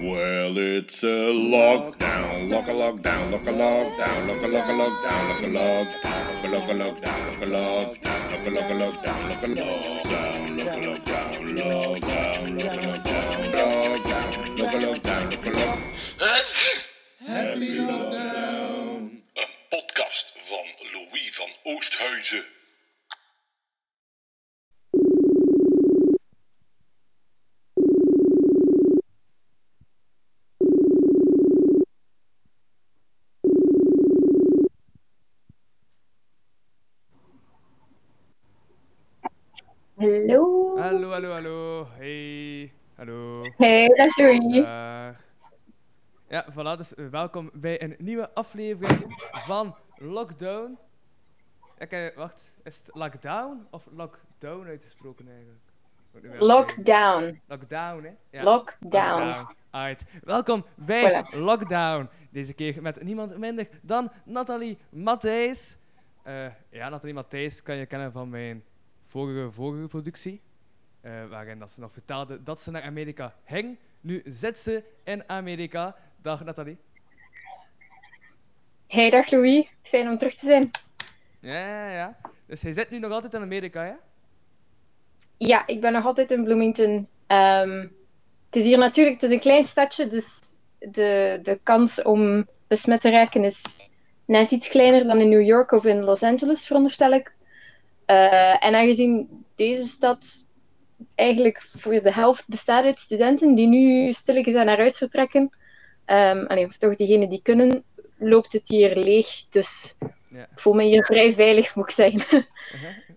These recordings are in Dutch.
Well, it's a lockdown, lock a lockdown, lock a lockdown, lock a lock a lockdown, lock a lockdown, lock a lockdown, lock a lockdown, lock a lock a lockdown, lock a lockdown, lock a lockdown, lockdown, lock a lockdown, lockdown, lock a lockdown, lock a lock. Happy lockdown. Een podcast van Louis van Oosthuizen. Hallo. Hallo, hallo, hallo. Hey. Hallo. Hey, dag Louis. Dag. Ja, voilà. Dus eh, welkom bij een nieuwe aflevering van Lockdown. Oké, wacht. Is het lockdown of lockdown uitgesproken eigenlijk? Lockdown. Lockdown, hè? Ja. Lockdown. Alright. Welkom bij Voilà. Lockdown. Deze keer met niemand minder dan Nathalie Matthijs. Eh, ja, Nathalie Matthijs kan je kennen van mijn vorige, vorige productie. eh, waarin dat ze nog vertelde dat ze naar Amerika ging. Nu zit ze in Amerika. Dag Nathalie. Hey, dag Louis. Fijn om terug te zijn. Ja, ja, ja. Dus hij zit nu nog altijd in Amerika, hè? Ja, ik ben nog altijd in Bloomington. Ehm, het is hier natuurlijk het is een klein stadje, dus de, de kans om besmet te raken is net iets kleiner dan in New York of in Los Angeles, veronderstel ik. Eh, en aangezien deze stad eigenlijk voor de helft bestaat uit studenten die nu stilletjes aan naar huis vertrekken, ehm, allee, of toch diegenen die kunnen, loopt het hier leeg. Dus Ja. ik voel me hier vrij veilig, moet ik zeggen.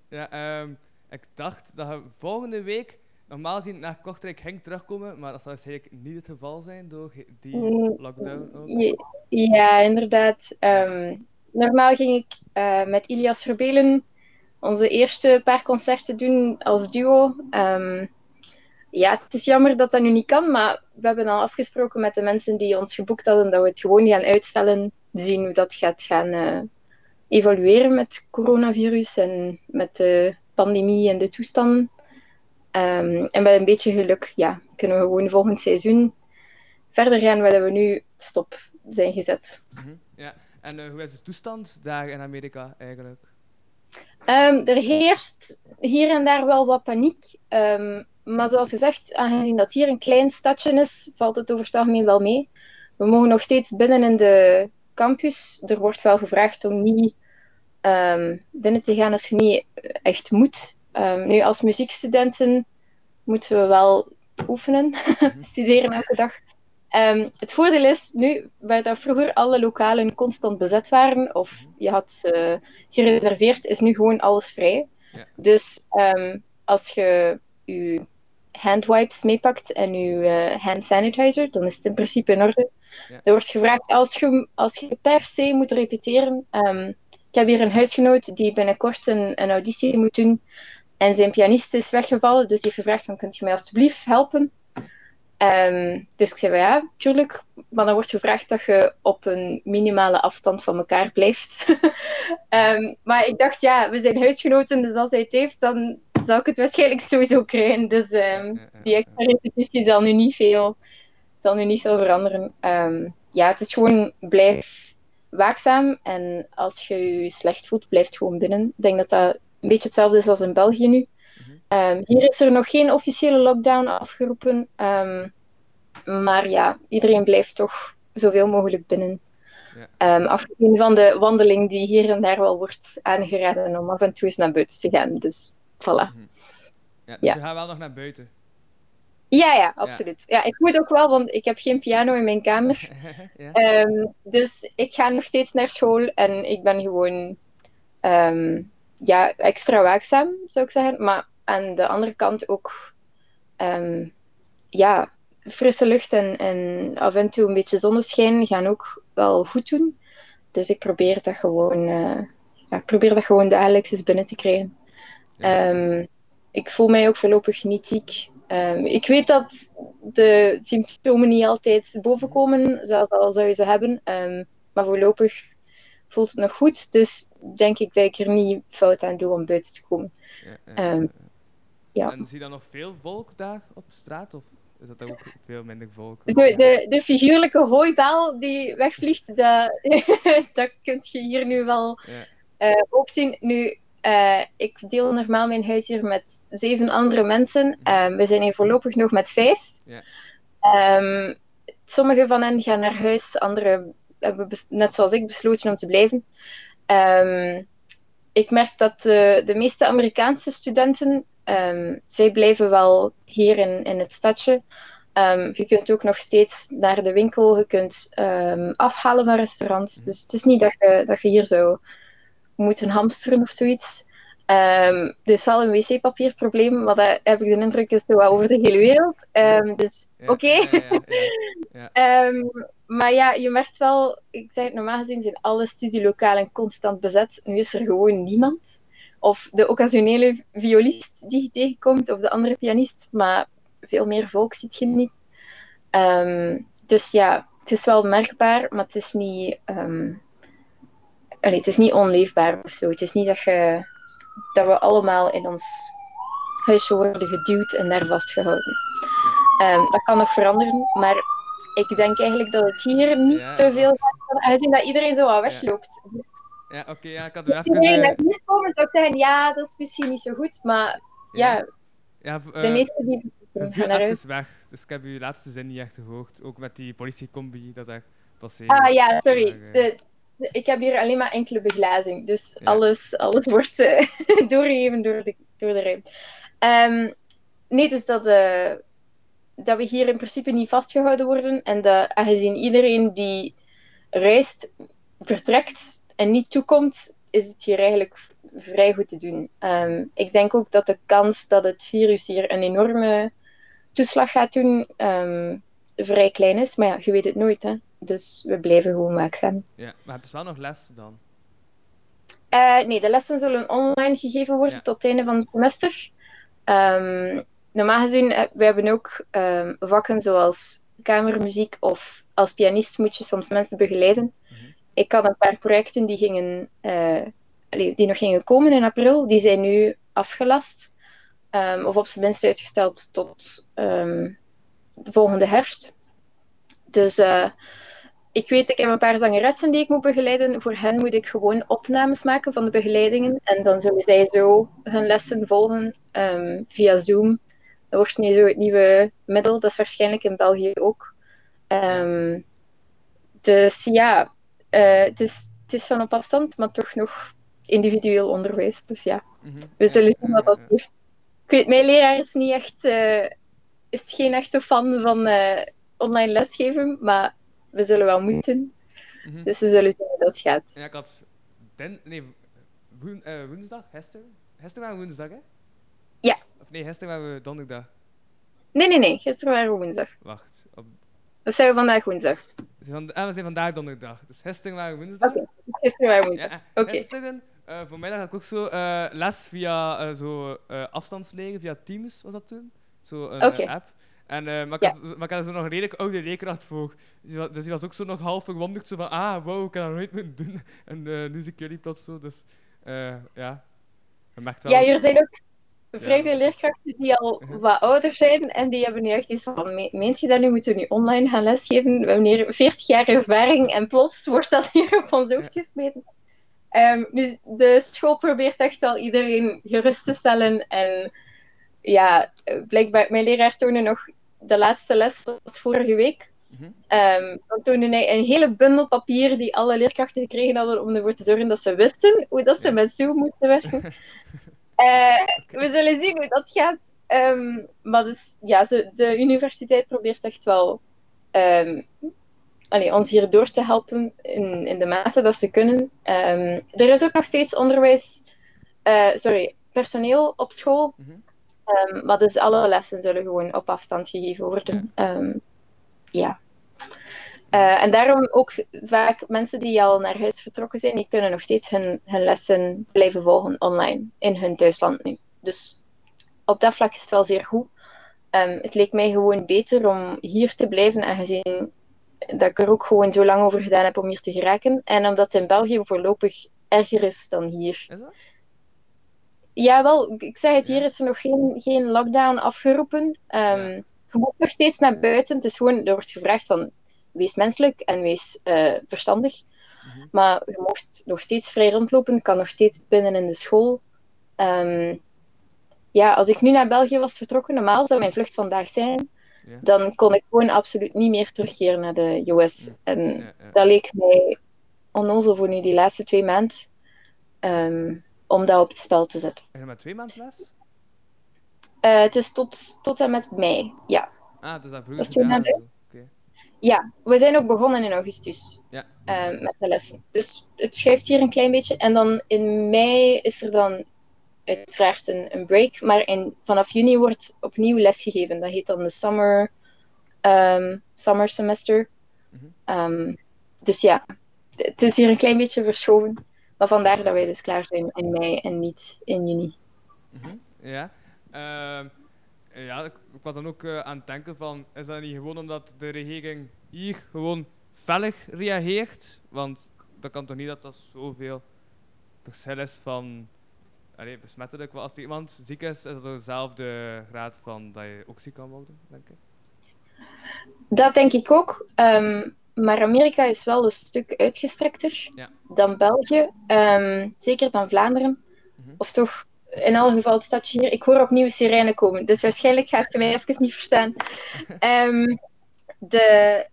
Ja, ehm, ik dacht dat je volgende week normaal gezien naar Kortrijk ging terugkomen, maar dat zal waarschijnlijk niet het geval zijn door die Mm, lockdown ook. Ja, ja, inderdaad. Ehm, normaal ging ik eh, met Ilias Verbelen onze eerste paar concerten doen als duo. Ehm, ja, het is jammer dat dat nu niet kan, maar we hebben al afgesproken met de mensen die ons geboekt hadden dat we het gewoon gaan uitstellen, zien hoe dat gaat gaan eh, evolueren met coronavirus en met de pandemie en de toestanden. Ehm, en met een beetje geluk ja, kunnen we gewoon volgend seizoen verder gaan waar we nu stop zijn gezet. Mhm, Ja, en eh, hoe is de toestand daar in Amerika eigenlijk? Ehm, er heerst hier en daar wel wat paniek. Ehm, maar zoals gezegd, aangezien dat hier een klein stadje is, valt het over het algemeen wel mee. We mogen nog steeds binnen in de campus. Er wordt wel gevraagd om niet ehm, binnen te gaan als je niet echt moet. Nu, als muziekstudenten moeten we wel oefenen, studeren elke dag. Ehm, het voordeel is nu, waar dat vroeger alle lokalen constant bezet waren, of je had ze gereserveerd, is nu gewoon alles vrij. Ja. Dus ehm, als je je handwipes meepakt en je eh, hand sanitizer, dan is het in principe in orde. Ja. Er wordt gevraagd, als je, als je per se moet repeteren, ehm, ik heb hier een huisgenoot die binnenkort een, een auditie moet doen en zijn pianist is weggevallen, dus die heeft gevraagd van, kunt je mij alsjeblieft helpen? Ehm, dus ik zei, van, ja, tuurlijk. Maar dan wordt gevraagd dat je op een minimale afstand van elkaar blijft. Ehm, maar ik dacht, ja, we zijn huisgenoten, dus als hij het heeft, dan zou ik het waarschijnlijk sowieso krijgen. Dus ja, die extra repetitie zal nu niet veel, zal nu niet veel veranderen. Ja, het is gewoon blijf waakzaam. En als je je slecht voelt, blijf gewoon binnen. Ik denk dat dat een beetje hetzelfde is als in België nu. Ehm, hier is er nog geen officiële lockdown afgeroepen. Ehm, maar ja, iedereen blijft toch zoveel mogelijk binnen. Ja. Ehm, afgezien van de wandeling die hier en daar wel wordt aangeraden om af en toe eens naar buiten te gaan. Dus voilà. Ja, dus Ja. we gaan wel nog naar buiten. Ja, ja, absoluut. Ja, ik moet ook wel, want ik heb geen piano in mijn kamer. ja? Dus ik ga nog steeds naar school en ik ben gewoon ja, extra waakzaam, zou ik zeggen. Maar aan de andere kant ook ehm, ja, frisse lucht en, en af en toe een beetje zonneschijn gaan ook wel goed doen. Dus ik probeer dat gewoon, eh, ja, ik probeer dat gewoon dagelijks eens binnen te krijgen. Ja. Ehm, ik voel mij ook voorlopig niet ziek. Ehm, ik weet dat de symptomen niet altijd bovenkomen, zelfs al zou je ze hebben. Maar voorlopig voelt het nog goed. Dus denk ik dat ik er niet fout aan doe om buiten te komen. Ja, ja. En zie je dan nog veel volk daar op straat? Of is dat ook veel minder volk. Zo, de, de figuurlijke hooibaal die wegvliegt, dat, dat kun je hier nu wel Ja. eh, ook zien. Nu, eh, ik deel normaal mijn huis hier met zeven andere mensen. Ehm, we zijn hier voorlopig nog met vijf. Ja. Ehm, sommige van hen gaan naar huis, anderen hebben net zoals ik besloten om te blijven. Ehm, ik merk dat eh, de meeste Amerikaanse studenten, ehm, zij blijven wel hier in, in het stadje. Ehm, je kunt ook nog steeds naar de winkel, je kunt ehm, afhalen van restaurants. Dus het is niet dat je, dat je hier zou moeten hamsteren of zoiets. Ehm dus wel een wc-papierprobleem, maar dat heb ik de indruk is wel over de hele wereld. Dus Ja, oké. ja, ja, ja. Maar ja, je merkt wel, ik zeg het normaal gezien zijn alle studielokalen constant bezet. Nu is er gewoon niemand. Of de occasionele violist die je tegenkomt, of de andere pianist, maar veel meer volk ziet je niet. Ehm, dus ja, het is wel merkbaar, maar het is niet, allee, het is niet onleefbaar of zo. Het is niet dat, je, dat we allemaal in ons huisje worden geduwd en daar vastgehouden. Ehm, dat kan nog veranderen, maar ik denk eigenlijk dat het hier niet Ja, te veel gaat aangezien dat iedereen zo wat wegloopt. Dus Ja, oké, ja, ik had als even... iedereen eh, hier komen, zou ik zeggen, ja, dat is misschien niet zo goed, maar ja, ja, de eh, meeste die gaan naar huis. weg, dus ik heb uw laatste zin niet echt gehoord. Ook met die politiecombi, dat is echt passé. Ah ja, sorry. Maar, eh, De, de- ik heb hier alleen maar enkele beglazing, dus Ja. alles, alles wordt eh, doorgegeven door de, door de ruim. Ehm, nee, dus dat, dat we hier in principe niet vastgehouden worden en dat aangezien iedereen die reist, vertrekt en niet toekomt, is het hier eigenlijk vrij goed te doen. Ehm, ik denk ook dat de kans dat het virus hier een enorme toeslag gaat doen, ehm, vrij klein is. Maar ja, je weet het nooit, hè. Dus we blijven gewoon waakzaam. Ja, maar hebt dus wel nog les dan. Eh, nee, de lessen zullen online gegeven worden Ja. tot het einde van het semester. Ehm, normaal gezien, eh, we hebben ook vakken zoals kamermuziek of als pianist moet je soms mensen begeleiden. Ik had een paar projecten die, gingen, eh, die nog gingen komen in april. Die zijn nu afgelast. Ehm, of op zijn minst uitgesteld tot ehm, de volgende herfst. Dus eh, ik weet, ik heb een paar zangeressen die ik moet begeleiden. Voor hen moet ik gewoon opnames maken van de begeleidingen. En dan zullen zij zo hun lessen volgen ehm, via Zoom. Dat wordt nu zo het nieuwe middel. Dat is waarschijnlijk in België ook. Dus ja, het, is, het is van op afstand, maar toch nog individueel onderwijs. Dus ja, Mhm. we zullen zien wat dat heeft. Ik weet, mijn leraar is niet echt, eh, is geen echte fan van eh, online lesgeven, maar we zullen wel moeten. Mhm. Dus we zullen zien hoe dat gaat. Ja, ik had... Den... Nee, woen... eh, woensdag? Gisteren? Gisteren waren we woensdag, hè? Ja. Of nee, gisteren waren we donderdag. Nee, nee, nee. Gisteren waren we woensdag. Wacht. Op... Of zijn we vandaag woensdag? Ah, we zijn vandaag donderdag. Dus gisteren waren we woensdag. Oké. Gisteren waren we woensdag. Ja, Oké. gisteren, eh voor mij had ik ook zo eh, les via eh, zo, via Teams was dat toen. Zo een app. En, maar, ik Ja. had, maar ik had er zo nog een redelijk oude leerkracht voor. Wa- Dus die was ook zo nog half verwonderd. Zo van, ah, wow, ik heb dat nooit moeten doen. En nu zie ik jullie plots zo. Dus ja, je merkt wel... Ja, zijn ook vrij veel leerkrachten die al Mhm. wat ouder zijn en die hebben nu echt iets van, "Me- meent je dat nu, moeten we nu online gaan lesgeven? We hebben hier 40 jaar ervaring en plots wordt dat hier op ons hoofd gesmeten. Ehm, dus de school probeert echt al iedereen gerust te stellen en ja, blijkbaar, mijn leraar toonde nog de laatste les, was vorige week. Ehm, dan toonde hij een hele bundel papier die alle leerkrachten gekregen hadden om ervoor te zorgen dat ze wisten hoe dat ze met Zoom moeten werken. Eh, we zullen zien hoe dat gaat. Ehm, maar dus, ja, ze, de universiteit probeert echt wel ehm, allee, ons hier door te helpen in, in de mate dat ze kunnen. Ehm, er is ook nog steeds onderwijs, eh, sorry, personeel op school. Mhm. Maar dus alle lessen zullen gewoon op afstand gegeven worden. Ja. Eh, en daarom ook vaak mensen die al naar huis vertrokken zijn, die kunnen nog steeds hun, hun lessen blijven volgen online in hun thuisland nu. Dus op dat vlak is het wel zeer goed. Ehm, het leek mij gewoon beter om hier te blijven, aangezien dat ik er ook gewoon zo lang over gedaan heb om hier te geraken. En omdat het in België voorlopig erger is dan hier. Is dat? Ja, wel, ik- zeg het, hier is er nog geen, geen lockdown afgeroepen. Ehm, Ja. je moet nog steeds naar buiten. Het is gewoon, er wordt gevraagd van, wees menselijk en wees eh, verstandig. Mhm. Maar je mocht nog steeds vrij rondlopen, kan nog steeds binnen in de school. Ehm, ja, als ik nu naar België was vertrokken, normaal zou mijn vlucht vandaag zijn, dan kon ik gewoon absoluut niet meer terugkeren naar de US. En dat leek mij onnozel voor nu die laatste twee maanden, ehm, om dat op het spel te zetten. Je maar twee maanden les? Eh, het is tot, tot en met mei, ja. Ah, het is dat Dat vroeger is twee maanden. Ja, we zijn ook begonnen in augustus Ja. eh, met de lessen. Dus het schuift hier een klein beetje. En dan in mei is er dan uiteraard een, een break. Maar in, vanaf juni wordt opnieuw lesgegeven. Dat heet dan de summer, ehm, summer semester. Mhm. Ehm, dus ja, het is hier een klein beetje verschoven. Maar vandaar dat wij dus klaar zijn in mei en niet in juni. Mhm, Ja. Ehm, ja, ik, ik was dan ook eh, aan het denken van, is dat niet gewoon omdat de regering hier gewoon fellig reageert? Want dat kan toch niet dat dat zoveel verschil is van allee, besmettelijk. Want Als iemand ziek is, is dat dezelfde graad van dat je ook ziek kan worden, denk ik. Dat denk ik ook. Ehm, maar Amerika is wel een stuk uitgestrekter Ja. dan België. Ehm, zeker dan Vlaanderen. Mhm. Of toch, in alle geval het stadje hier. Ik hoor opnieuw sirene komen. Dus waarschijnlijk gaat je mij even niet verstaan. Ehm, de,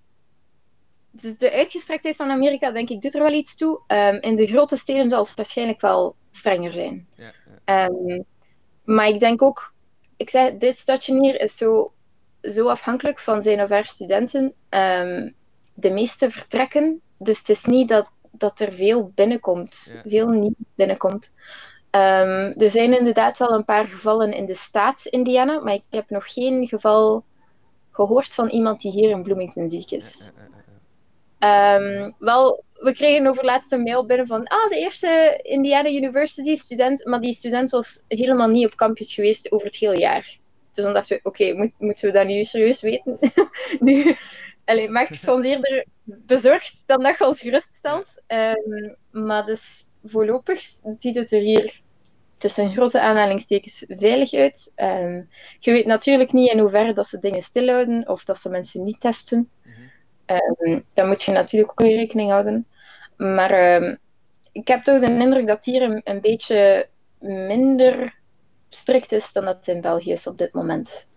dus de uitgestrektheid van Amerika, denk ik, doet er wel iets toe. Ehm, in de grote steden zal het waarschijnlijk wel strenger zijn. Ja, ja. Ehm, maar ik denk ook, ik zeg, dit stadje hier is zo, zo afhankelijk van zijn of haar studenten. De meeste vertrekken, dus het is niet dat, dat er veel binnenkomt, Ja. veel niet binnenkomt. Ehm, er zijn inderdaad wel een paar gevallen in de staat Indiana, maar ik heb nog geen geval gehoord van iemand die hier in Bloomington ziek is. Ehm, wel, we kregen over laatst een mail binnen van ah, de eerste Indiana University student, maar die student was helemaal niet op campus geweest over het hele jaar. Dus dan dachten we, oké, moet- moeten we dat nu serieus weten? nu, allee, maakt van eerder bezorgd dan dat je ons geruststelt. Ehm, maar dus voorlopig ziet het er hier tussen grote aanhalingstekens veilig uit. Ehm, je weet natuurlijk niet in hoeverre dat ze dingen stilhouden of dat ze mensen niet testen. Mhm. Ehm, daar moet je natuurlijk ook mee rekening houden. Maar ehm, ik heb toch de indruk dat hier een, een beetje minder strikt is dan dat het in België is op dit moment.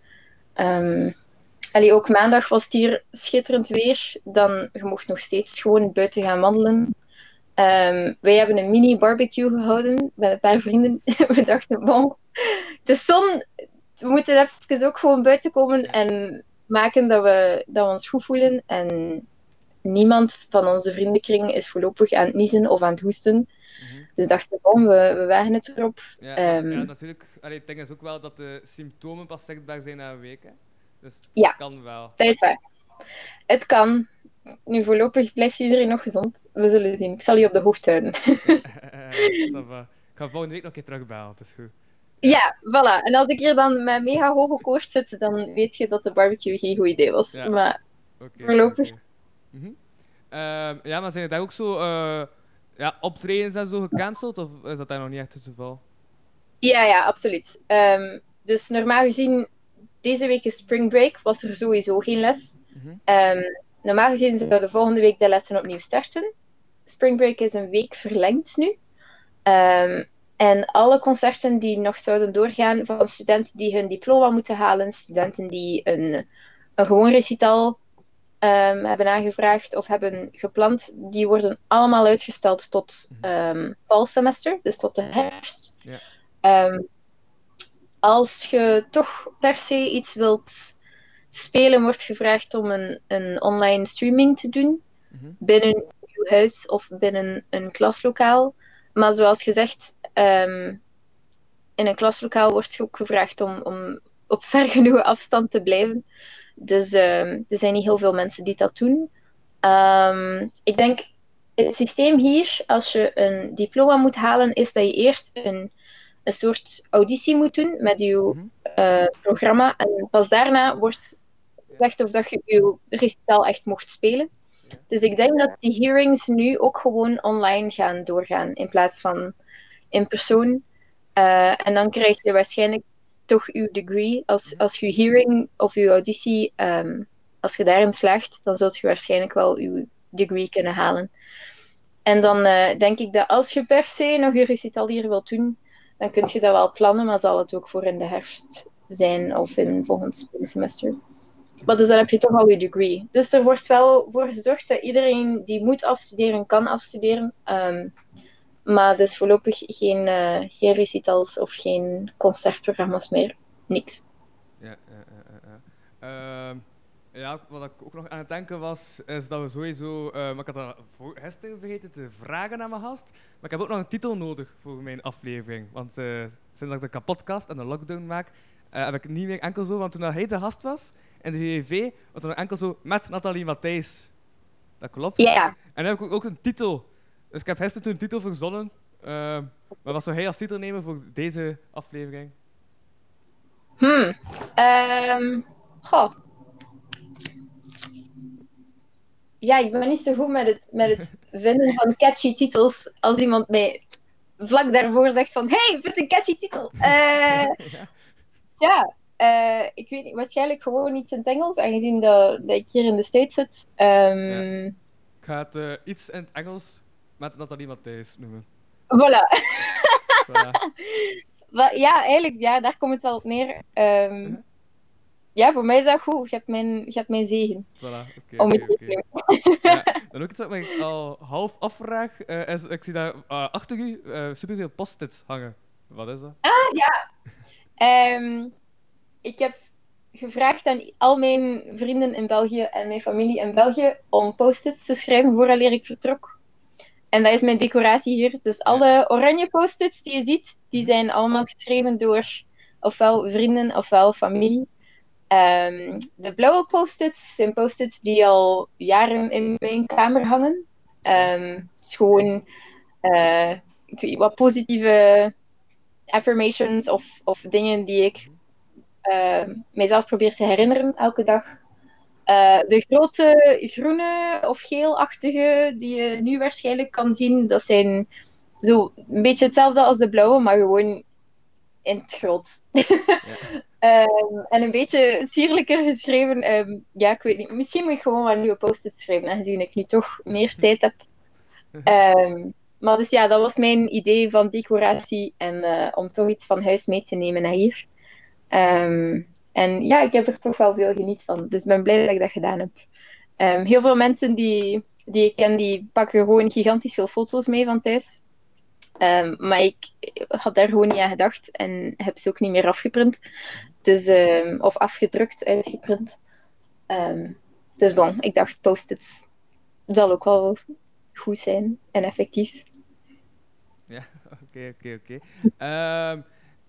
Allee, ook maandag was het hier schitterend weer. Dan, je mocht nog steeds gewoon buiten gaan wandelen. Ehm, wij hebben een mini barbecue gehouden met een paar vrienden. We dachten, bon, de zon, we moeten even ook gewoon buiten komen en maken dat we, dat we ons goed voelen. En niemand van onze vriendenkring is voorlopig aan het niezen of aan het hoesten. Mhm. Dus dachten we, bon, we, we wagen het erop. Ja, maar- Ehm. ja, natuurlijk. Allee, het ding is ook wel dat de symptomen pas zichtbaar zijn na een week. Hè. Dus het Ja. kan wel. Dat is waar. Het kan. Nu, voorlopig blijft iedereen nog gezond. We zullen zien. Ik zal je op de hoogte houden. Ik ga volgende week nog een keer terugbellen, het is goed. Ja, voilà. En als ik hier dan met mega hoge koorts zit, dan weet je dat de barbecue geen goed idee was. Ja. Maar Voorlopig. Mhm. Ehm, ja, maar zijn er daar ook zo eh, ja, optredens en zo gecanceld? Of is dat daar nog niet echt het geval? ja, ja, absoluut. Ehm, dus normaal gezien, deze week is spring break, was er sowieso geen les. Ehm, normaal gezien zouden volgende week de lessen opnieuw starten. Spring break is een week verlengd nu. Ehm, en alle concerten die nog zouden doorgaan van studenten die hun diploma moeten halen, studenten die een, een gewoon recital ehm, hebben aangevraagd of hebben gepland, die worden allemaal uitgesteld tot ehm valsemester, dus tot de herfst. Ja. Als je toch per se iets wilt spelen, wordt gevraagd om een, een online streaming te doen Mhm. binnen uw huis of binnen een klaslokaal. Maar zoals gezegd, ehm, in een klaslokaal wordt je ook gevraagd om, om op ver genoeg afstand te blijven. Dus ehm, er zijn niet heel veel mensen die dat doen. Ehm, ik denk, het systeem hier, als je een diploma moet halen, is dat je eerst een, een soort auditie moet doen met je Mhm. eh, programma. En pas daarna wordt gezegd of dat je je recital echt mocht spelen. Dus ik denk dat die hearings nu ook gewoon online gaan doorgaan in plaats van in persoon. Eh, en dan krijg je waarschijnlijk toch uw degree. Als, als je hearing of je auditie, ehm, als je daarin slaagt, dan zult je waarschijnlijk wel uw degree kunnen halen. En dan eh, denk ik dat als je per se nog een recital hier wilt doen, dan kun je dat wel plannen, maar zal het ook voor in de herfst zijn of in volgend semester. Maar dus dan heb je toch al je degree. Dus er wordt wel voor gezorgd dat iedereen die moet afstuderen, kan afstuderen. Ehm, maar dus voorlopig geen, eh, geen recitals of geen concertprogramma's meer. Niks. Ja, ja, ja. Ehm, ja, wat ik ook nog aan het denken was, is dat we sowieso... eh, maar ik had dat voor vergeten te vragen aan mijn gast. Maar ik heb ook nog een titel nodig voor mijn aflevering. Want eh, sinds dat ik de kapotkast en de lockdown maak, eh, heb ik niet meer enkel zo... Want toen hij de gast was in de GEV, was het nog enkel zo met Nathalie Matthijs. Dat klopt. Ja, En dan heb ik ook- ook een titel. Dus ik heb gisteren toen een titel verzonnen. Ehm, maar wat zou hij als titel nemen voor deze aflevering? Hmm. Ehm, goh. Ja, ik ben niet zo goed met het, met het vinden van catchy titels. Als iemand mij vlak daarvoor zegt van... Hey, vind een catchy titel. Eh, ja, eh, ik weet niet. Waarschijnlijk gewoon iets in het Engels. Aangezien dat, dat ik hier in de States zit. Ehm, Ik ga het eh, iets in het Engels met Nathalie Matthijs noemen. Voilà. Voilà. Ja, eigenlijk, ja, daar komt het wel op neer. Ehm, Mhm. ja, voor mij is dat goed. Je hebt mijn, je hebt mijn zegen. voilà. Oké, Om te. Ja, Dan ook iets wat ik al half afvraag. is, ik zie daar achter u superveel post-its hangen. Wat is dat? Ehm, ik heb gevraagd aan al mijn vrienden in België en mijn familie in België om post-its te schrijven vooraleer ik vertrok. En dat is mijn decoratie hier. Dus alle oranje post-its die je ziet, die zijn allemaal geschreven door ofwel vrienden ofwel familie. Ehm, de blauwe post-its zijn post-its die al jaren in mijn kamer hangen. Ehm, het is gewoon eh, wat positieve affirmations of, of dingen die ik mijzelf probeer te herinneren elke dag. Eh, de grote groene of geelachtige die je nu waarschijnlijk kan zien, dat zijn zo een beetje hetzelfde als de blauwe, maar gewoon in het groot. Ehm, en een beetje sierlijker geschreven. ehm, ja, ik weet niet. Misschien moet ik gewoon wat nieuwe post-its schrijven, aangezien ik nu toch meer tijd heb. Ehm, maar dus ja, dat was mijn idee van decoratie en eh, om toch iets van huis mee te nemen naar hier. Ehm, en ja, ik heb er toch wel veel geniet van. Dus ik ben blij dat ik dat gedaan heb. Ehm, heel veel mensen die, die ik ken, die pakken gewoon gigantisch veel foto's mee van thuis. Ehm, maar ik had daar gewoon niet aan gedacht en heb ze ook niet meer afgeprint. Dus, of afgedrukt, uitgeprint. Dus bon, ik dacht post-its zal ook wel goed zijn en effectief. Oké, oké, oké. Ehm,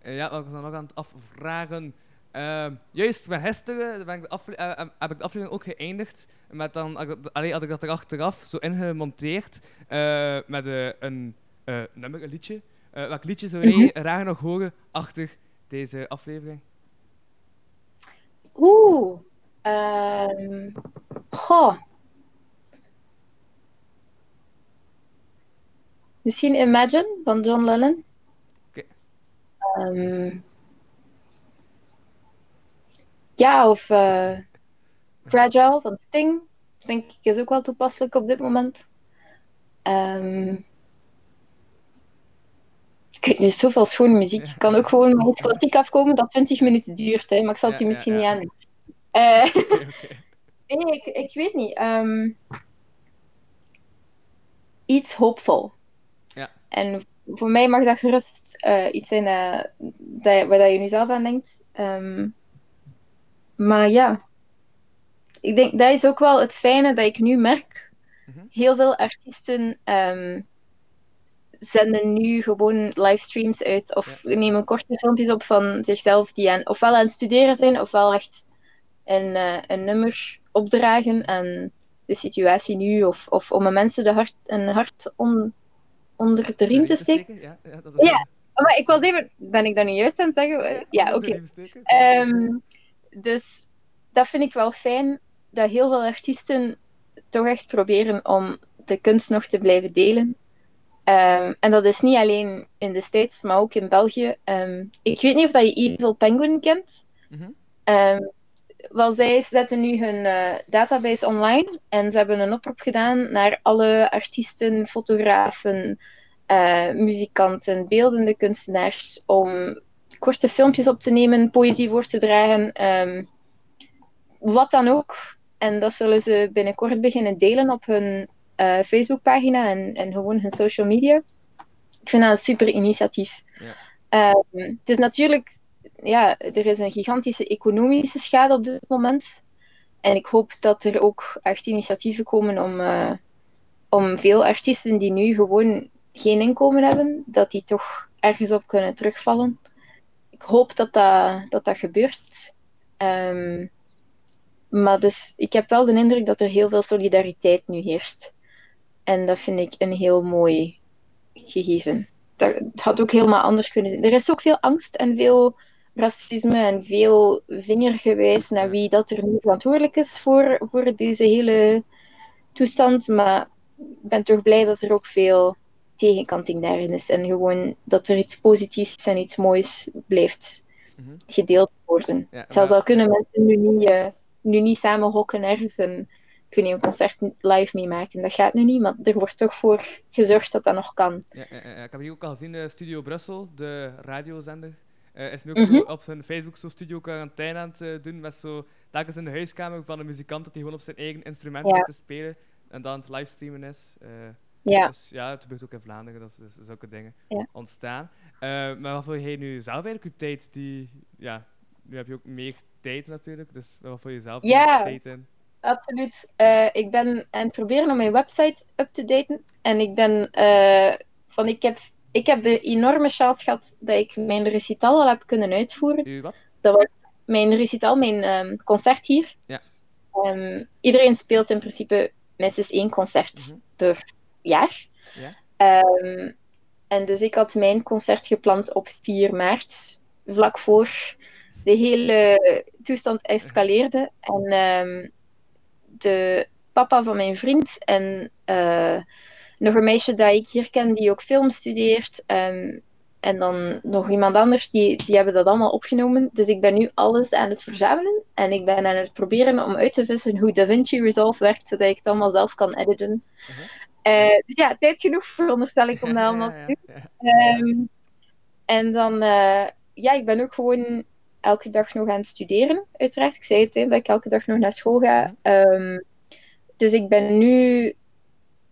eh, Ja, wat was dan nog aan het afvragen? Ehm, juist, met gisteren ben ik de eh, eh, heb ik de aflevering ook geëindigd met dan, had ik dat- allee, had ik dat er achteraf zo ingemonteerd eh, met een nummer, een liedje. Welk liedje zou jij graag nog horen achter deze aflevering? Oeh. ehm, goh. Misschien Imagine van John Lennon. Oké. Ehm, ja, of eh, Fragile van Sting. Denk ik is ook wel toepasselijk op dit moment. Ehm, ik weet niet, zoveel schone muziek. Ik kan ook gewoon met iets klassiek afkomen dat 20 minuten duurt, hè, maar ik zal het je ja, misschien ja. niet aandoen. Eh. Nee, ik, ik weet niet. Ehm, iets hoopvol. En voor mij mag dat gerust eh, iets zijn eh, dat, waar dat je nu zelf aan denkt. Ehm, maar ja, ik denk dat is ook wel het fijne dat ik nu merk. Mhm. Heel veel artiesten ehm, zenden nu gewoon livestreams uit of Ja. nemen korte filmpjes op van zichzelf die aan, ofwel aan het studeren zijn ofwel echt een, eh, een nummer opdragen aan de situatie nu of, of om een mensen de hart, een hart on- onder de riem te steken. Ja, ja, dat is Ja, Maar ik was even... Ben ik dat nu juist aan het zeggen? Ja, oké. riem steken. Ehm, dus dat vind ik wel fijn, dat heel veel artiesten toch echt proberen om de kunst nog te blijven delen. Ehm, en dat is niet alleen in de States, maar ook in België. Ehm, ik weet niet of dat je Evil Penguin kent. Mhm. Wel, zij zetten nu hun eh, database online en ze hebben een oproep gedaan naar alle artiesten, fotografen, eh, muzikanten, beeldende kunstenaars om korte filmpjes op te nemen, poëzie voor te dragen, ehm, wat dan ook. En dat zullen ze binnenkort beginnen delen op hun eh, Facebookpagina en, en gewoon hun social media. Ik vind dat een super initiatief. Ja. Ehm, het is natuurlijk, ja, er is een gigantische economische schade op dit moment. En ik hoop dat er ook echt initiatieven komen om, eh, om veel artiesten die nu gewoon geen inkomen hebben, dat die toch ergens op kunnen terugvallen. Ik hoop dat dat, dat, dat gebeurt. Ehm, maar dus, ik heb wel de indruk dat er heel veel solidariteit nu heerst. En dat vind ik een heel mooi gegeven. Dat, het had ook helemaal anders kunnen zijn. Er is ook veel angst en veel racisme en veel vingergewijs naar wie dat er nu verantwoordelijk is voor, voor deze hele toestand. Maar ik ben toch blij dat er ook veel tegenkanting daarin is. En gewoon dat er iets positiefs en iets moois blijft Mhm. gedeeld worden. Ja, Zelfs al kunnen mensen nu niet, eh, nu niet samen hokken ergens en kunnen een concert live meemaken. Dat gaat nu niet, maar er wordt toch voor gezorgd dat dat nog kan. Ja, ja, ja, ja. ik heb hier ook al gezien, eh, Studio Brussel, de radiozender, eh, is nu ook Mhm. zo op zijn Facebook zo studio quarantaine aan het eh, doen, met zo telkens in de huiskamer van een muzikant dat hij gewoon op zijn eigen instrument Ja. te spelen en dan aan het livestreamen is. Eh, Ja. Dus ja, het gebeurt ook in Vlaanderen, dat dus zulke dingen Ja. ontstaan. Maar wat voor jij nu zelf eigenlijk je tijd die, ja, nu heb je ook meer tijd natuurlijk, dus wat voor jezelf Ja. tijd in? Absoluut. Ik ben aan het proberen om mijn website up te daten. En ik ben van ik heb, ik heb de enorme chance gehad dat ik mijn recital al heb kunnen uitvoeren. U wat? Dat was mijn recital, mijn ehm, concert hier. Ja. Ehm, iedereen speelt in principe minstens één concert Mhm. per jaar. Ja. Ehm, en dus ik had mijn concert gepland op 4 maart, vlak voor de hele toestand escaleerde. En de papa van mijn vriend en eh, nog een meisje dat ik hier ken die ook film studeert. ehm, en dan nog iemand anders, die, die hebben dat allemaal opgenomen. Dus ik ben nu alles aan het verzamelen. En ik ben aan het proberen om uit te vissen hoe DaVinci Resolve werkt, zodat ik het allemaal zelf kan editen. Mhm. Eh, dus ja, tijd genoeg veronderstel ik om dat allemaal te doen. Ehm, en dan, eh, ja, ik ben ook gewoon elke dag nog aan het studeren, uiteraard. Ik zei het, hè, dat ik elke dag nog naar school ga. Ehm, dus ik ben nu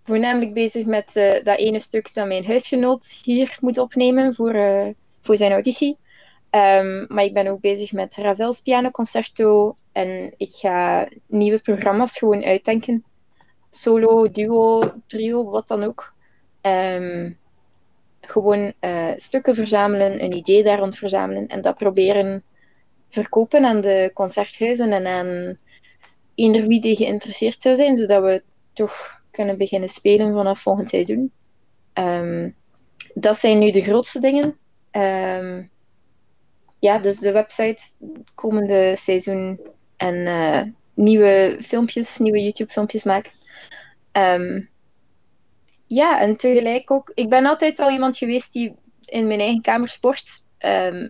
voornamelijk bezig met eh, dat ene stuk dat mijn huisgenoot hier moet opnemen voor, eh, voor zijn auditie. Ehm, maar ik ben ook bezig met Ravel's pianoconcerto en ik ga nieuwe programma's gewoon uitdenken. Solo, duo, trio, wat dan ook. Ehm, gewoon eh, stukken verzamelen, een idee daar rond verzamelen en dat proberen verkopen aan de concerthuizen en aan eender wie die geïnteresseerd zou zijn, zodat we toch kunnen beginnen spelen vanaf volgend seizoen. Ehm, dat zijn nu de grootste dingen. Ehm, ja, dus de website, komende seizoen en eh, nieuwe filmpjes, nieuwe YouTube-filmpjes maken. Ehm, ja, en tegelijk ook, ik ben altijd al iemand geweest die in mijn eigen kamer sport.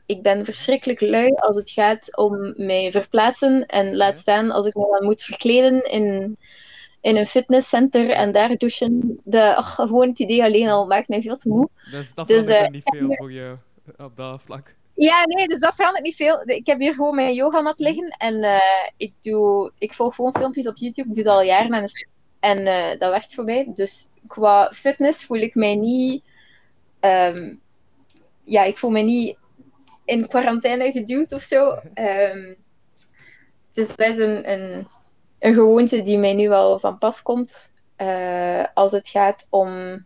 Ik ben verschrikkelijk lui als het gaat om mij verplaatsen en laat staan als ik me dan moet verkleden in, in een fitnesscenter en daar douchen. De, ach, gewoon het idee alleen al maakt mij veel te moe. Dus dat Dus, verandert eh, niet veel voor jou op dat vlak. Ja, nee, dus dat verandert niet veel. Ik heb hier gewoon mijn yogamat liggen en eh, ik, doe, ik volg gewoon filmpjes op YouTube. Ik doe dat al jaren en, en eh, dat werkt voor mij. Dus qua fitness voel ik mij niet... ehm, ja, ik voel me niet in quarantaine geduwd of zo. Ehm, dus dat is een, een, een gewoonte die mij nu wel van pas komt. eh, als het gaat om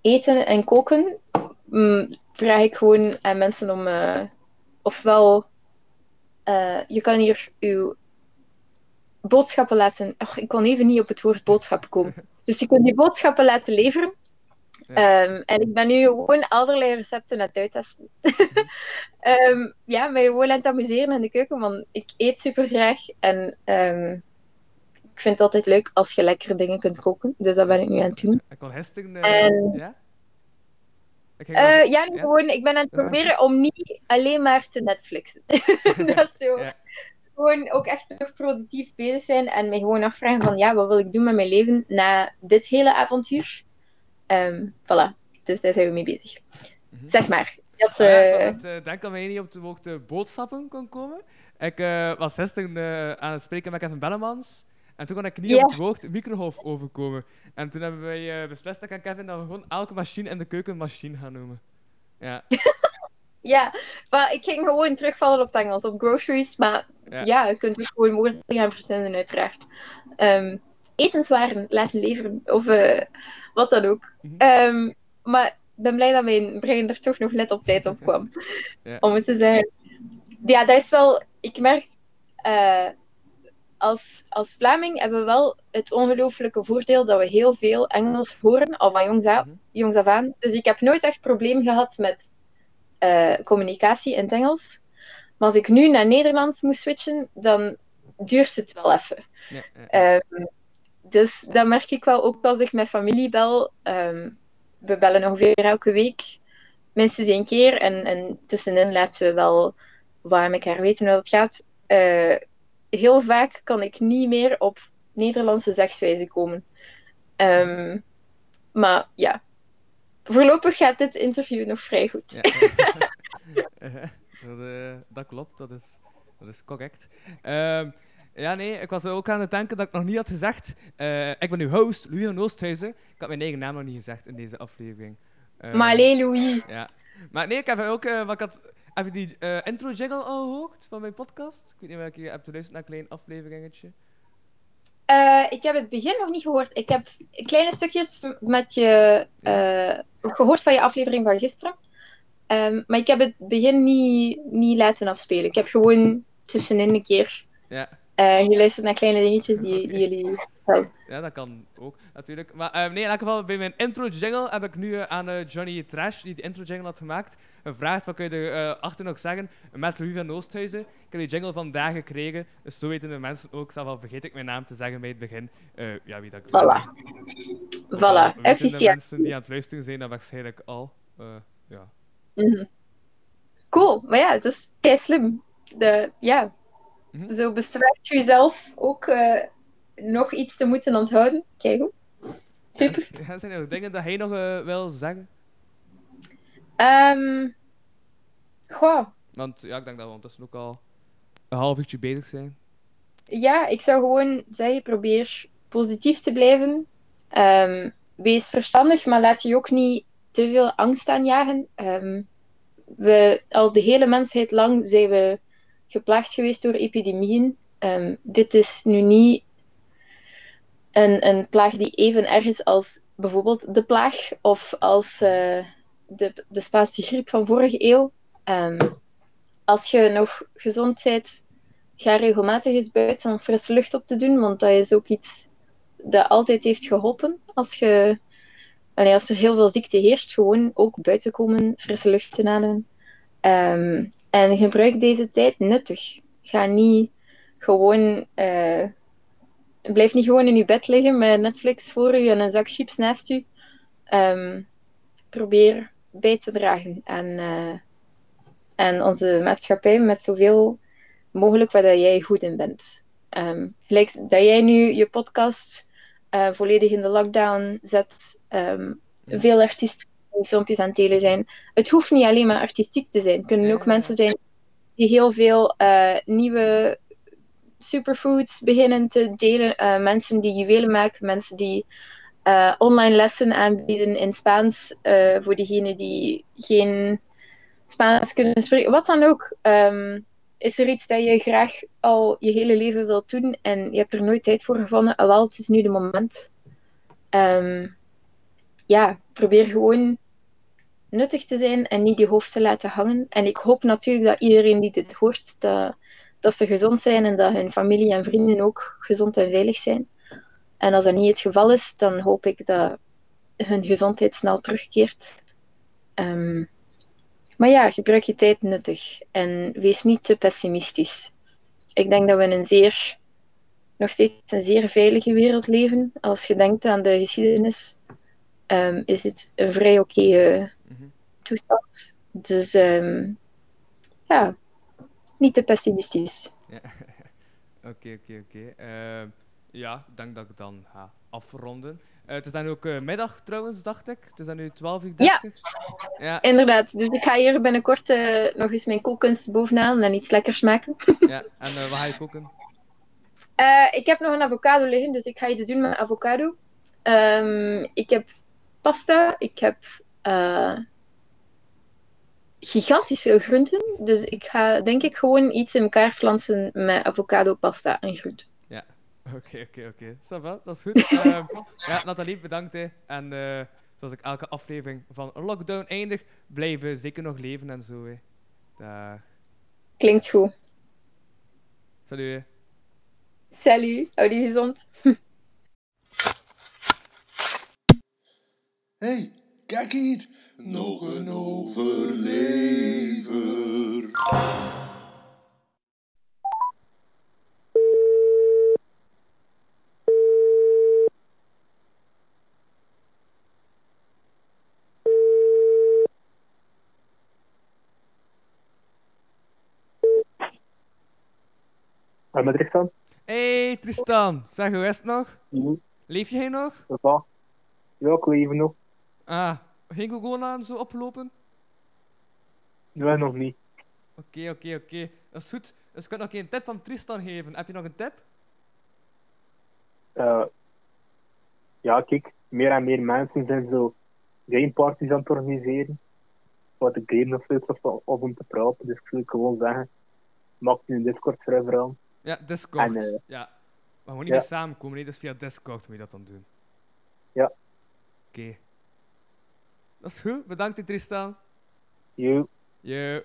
eten en koken, mm, vraag ik gewoon aan mensen om eh, ofwel eh, je kan hier uw boodschappen laten. Och, ik kon even niet op het woord boodschappen komen. Dus je kunt je boodschappen laten leveren. Ja. Ehm, en ik ben nu gewoon allerlei recepten aan het uittesten. Ehm, ja, mij gewoon aan het amuseren in de keuken, want ik eet super graag. En ehm, ik vind het altijd leuk als je lekkere dingen kunt koken. Dus dat ben ik nu aan het doen. Ik kon gisteren... eh, En- ja? Eh, ja, gewoon, ik ben aan het proberen om niet alleen maar te Netflixen. dat is zo. Ja. Gewoon ook echt nog productief bezig zijn en me gewoon afvragen van, ja, wat wil ik doen met mijn leven na dit hele avontuur? Ehm voilà, dus daar zijn we mee bezig. Mhm. Zeg maar. Dat, Ah ja, ik eh, denk dat wij niet op de hoogte boodschappen kon komen. Ik was gisteren aan het spreken met Kevin Bellemans. En toen kon ik niet Ja. op het woord microgolf overkomen. En toen hebben wij eh, beslist, ik en Kevin, dat we gewoon elke machine in de keuken machine gaan noemen. Ja, Ja, maar ik ging gewoon terugvallen op het Engels, op groceries. Maar Ja. ja, je kunt gewoon woorden gaan verzinnen, uiteraard. Ehm, etenswaren laten leveren, of eh, wat dan ook. Ehm, maar ik ben blij dat mijn brein er toch nog net op tijd op kwam. Ja. Om het te zeggen. Ja, dat is wel... Ik merk... eh, als, als Vlaming hebben we wel het ongelooflijke voordeel dat we heel veel Engels horen, al van jongs, af, Mhm. jongs af aan. Dus ik heb nooit echt probleem gehad met eh, communicatie in het Engels. Maar als ik nu naar Nederlands moet switchen, dan duurt het wel even. ja, ja. Ehm, dus dat merk ik wel ook als ik met familie bel. Ehm, we bellen ongeveer elke week, minstens één keer. En, en tussenin laten we wel wat aan elkaar weten hoe het gaat. Eh, heel vaak kan ik niet meer op Nederlandse zegswijze komen. Ehm, maar ja, voorlopig gaat dit interview nog vrij goed. Ja. Dat, eh, dat klopt, dat is, dat is correct. Ehm, ja, nee, ik was ook aan het denken dat ik nog niet had gezegd. eh, ik ben uw host, Louis van Oosthuizen. Ik had mijn eigen naam nog niet gezegd in deze aflevering. Eh, Maar alleen Louis. Ja. Maar nee, ik heb ook... eh, wat ik had, heb je die eh, intro jingle al gehoord van mijn podcast? Ik weet niet welke je hebt geluisterd naar een klein afleveringetje. Eh, ik heb het begin nog niet gehoord. Ik heb kleine stukjes met je eh, gehoord van je aflevering van gisteren. Ehm, maar ik heb het begin niet, niet laten afspelen. Ik heb gewoon tussenin een keer Ja. eh geluisterd naar kleine dingetjes die, die jullie. Ja, dat kan ook, natuurlijk. Maar eh, nee, in elk geval, bij mijn intro jingle heb ik nu eh, aan eh, Johnny Trash, die de intro jingle had gemaakt, gevraagd wat kun je er eh, achter nog zeggen met Louis van Oosthuizen. Ik heb die jingle vandaag gekregen, dus zo weten de mensen ook, zelf al vergeet ik mijn naam te zeggen bij het begin, ja, wie dat ik ben. Voilà. Voilà. weten de Efficiënt. mensen die aan het luisteren zijn dat waarschijnlijk al. Ja. Mhm. Cool. Maar ja, het is kei slim. De, ja. Mhm. Zo bestraft je jezelf ook nog iets te moeten onthouden. Kijk goed. Super. Ja, zijn er nog dingen dat hij nog eh, wil zeggen? Ehm goh. Want ja, ik denk dat we ondertussen ook al een half uurtje bezig zijn. Ja, ik zou gewoon zeggen, probeer positief te blijven. Ehm, wees verstandig, maar laat je ook niet te veel angst aanjagen. Ehm, we, al de hele mensheid lang zijn we geplaagd geweest door epidemieën. Dit is nu niet een, plaag die even erg is als bijvoorbeeld de plaag of als eh, de, de Spaanse griep van vorige eeuw. Ehm, als je nog gezond ga regelmatig eens buiten om frisse lucht op te doen, want dat is ook iets dat altijd heeft geholpen. Als, je, als er heel veel ziekte heerst, gewoon ook buiten komen, frisse lucht te ademen. Ehm, en gebruik deze tijd nuttig. Ga niet gewoon... eh, blijf niet gewoon in je bed liggen met Netflix voor je en een zak chips naast je. Ehm, probeer bij te dragen aan, eh, aan onze maatschappij met zoveel mogelijk waar dat jij goed in bent. Ehm, gelijk dat jij nu je podcast eh, volledig in de lockdown zet. ehm, Ja. Veel artiesten filmpjes aan het delen zijn. Het hoeft niet alleen maar artistiek te zijn. Het kunnen ook ja, mensen zijn die heel veel eh, nieuwe superfoods beginnen te delen. Eh, mensen die juwelen maken, mensen die eh, online lessen aanbieden in Spaans eh, voor diegenen die geen Spaans kunnen spreken. Wat dan ook. Ehm, is er iets dat je graag al je hele leven wilt doen en je hebt er nooit tijd voor gevonden? Ah, wel, het is nu de moment. Ehm, ja, probeer gewoon nuttig te zijn en niet je hoofd te laten hangen. En ik hoop natuurlijk dat iedereen die dit hoort, dat ze gezond zijn en dat hun familie en vrienden ook gezond en veilig zijn. En als dat niet het geval is, dan hoop ik dat hun gezondheid snel terugkeert. Ehm, maar ja, gebruik je tijd nuttig en wees niet te pessimistisch. Ik denk dat we in een zeer, nog steeds een zeer veilige wereld leven. Als je denkt aan de geschiedenis, ehm, is het een vrij oké eh, Mhm. toestand. Dus ehm, ja, niet te pessimistisch. Oké, oké, oké. Ehm, Ja, ik denk dat ik dan ga afronden. Eh, het is dan ook eh, middag trouwens, dacht ik. Het is dan nu 12 uur. Ja. 30. Ja, Inderdaad, dus ik ga hier binnenkort eh, nog eens mijn kookkunst bovenaan en iets lekkers maken. ja. En eh, wat ga je koken? Eh, ik heb nog een avocado liggen, dus ik ga iets doen met avocado. Ehm, ik heb pasta, ik heb eh, gigantisch veel groenten. Dus ik ga denk ik gewoon iets in elkaar flansen met avocado, pasta en groenten. Oké, oké, oké. Ça va, dat is goed. Ehm, ja, Nathalie, bedankt. Hè. En eh, zoals ik elke aflevering van Lockdown eindig, blijven zeker nog leven en zo. Hè. Dag. Klinkt goed. Salut. hè. Salut, hou die gezond. hey, kijk hier. Nog een overlever. Waar met Tristan? Hey Tristan, zeg hoe is het nog? Mhm. Leef jij nog? Ja, ik leef nog. Ah, geen corona en zo oplopen? Nee, nog niet. Oké, oké, oké. Dat is goed. Dus ik kan nog een tip van Tristan geven. Heb je nog een tip? Eh, ja, kijk, meer en meer mensen zijn zo gameparties aan het organiseren. Wat ik game nog steeds of, of om te praten, dus ik zou gewoon zeggen, maak nu een Discord-server aan. Ja, Discord. En, eh, ja. Maar gewoon niet ja. meer samenkomen, nee, dus via Discord moet je dat dan doen. Ja. Oké. Dat is goed. Bedankt, Tristan. You. Yo.